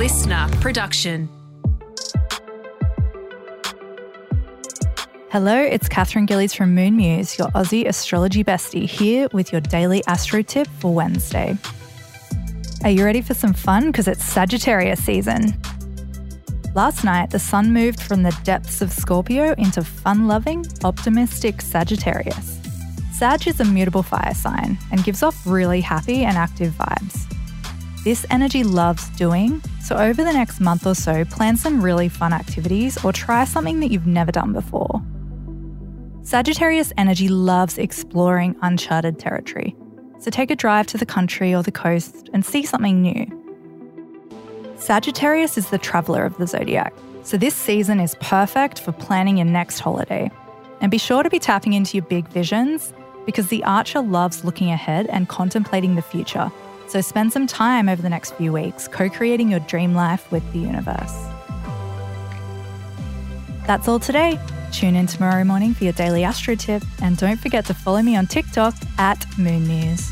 LiSTNR production. Hello, it's Katherine Gillies from Moon Muse, your Aussie astrology bestie, here with your daily astro tip for Wednesday. Are you ready for some fun? Because it's Sagittarius season. Last night, the sun moved from the depths of Scorpio into fun loving, optimistic Sagittarius. Sag is a mutable fire sign and gives off really happy and active vibes. This energy loves doing, so over the next month or so, plan some really fun activities or try something that you've never done before. Sagittarius energy loves exploring uncharted territory, so take a drive to the country or the coast and see something new. Sagittarius is the traveller of the zodiac, so this season is perfect for planning your next holiday. And be sure to be tapping into your big visions because the archer loves looking ahead and contemplating the future. So spend some time over the next few weeks co creating your dream life with the universe. That's all today. Tune in tomorrow morning for your daily astro tip and don't forget to follow me on TikTok at Moon Muse.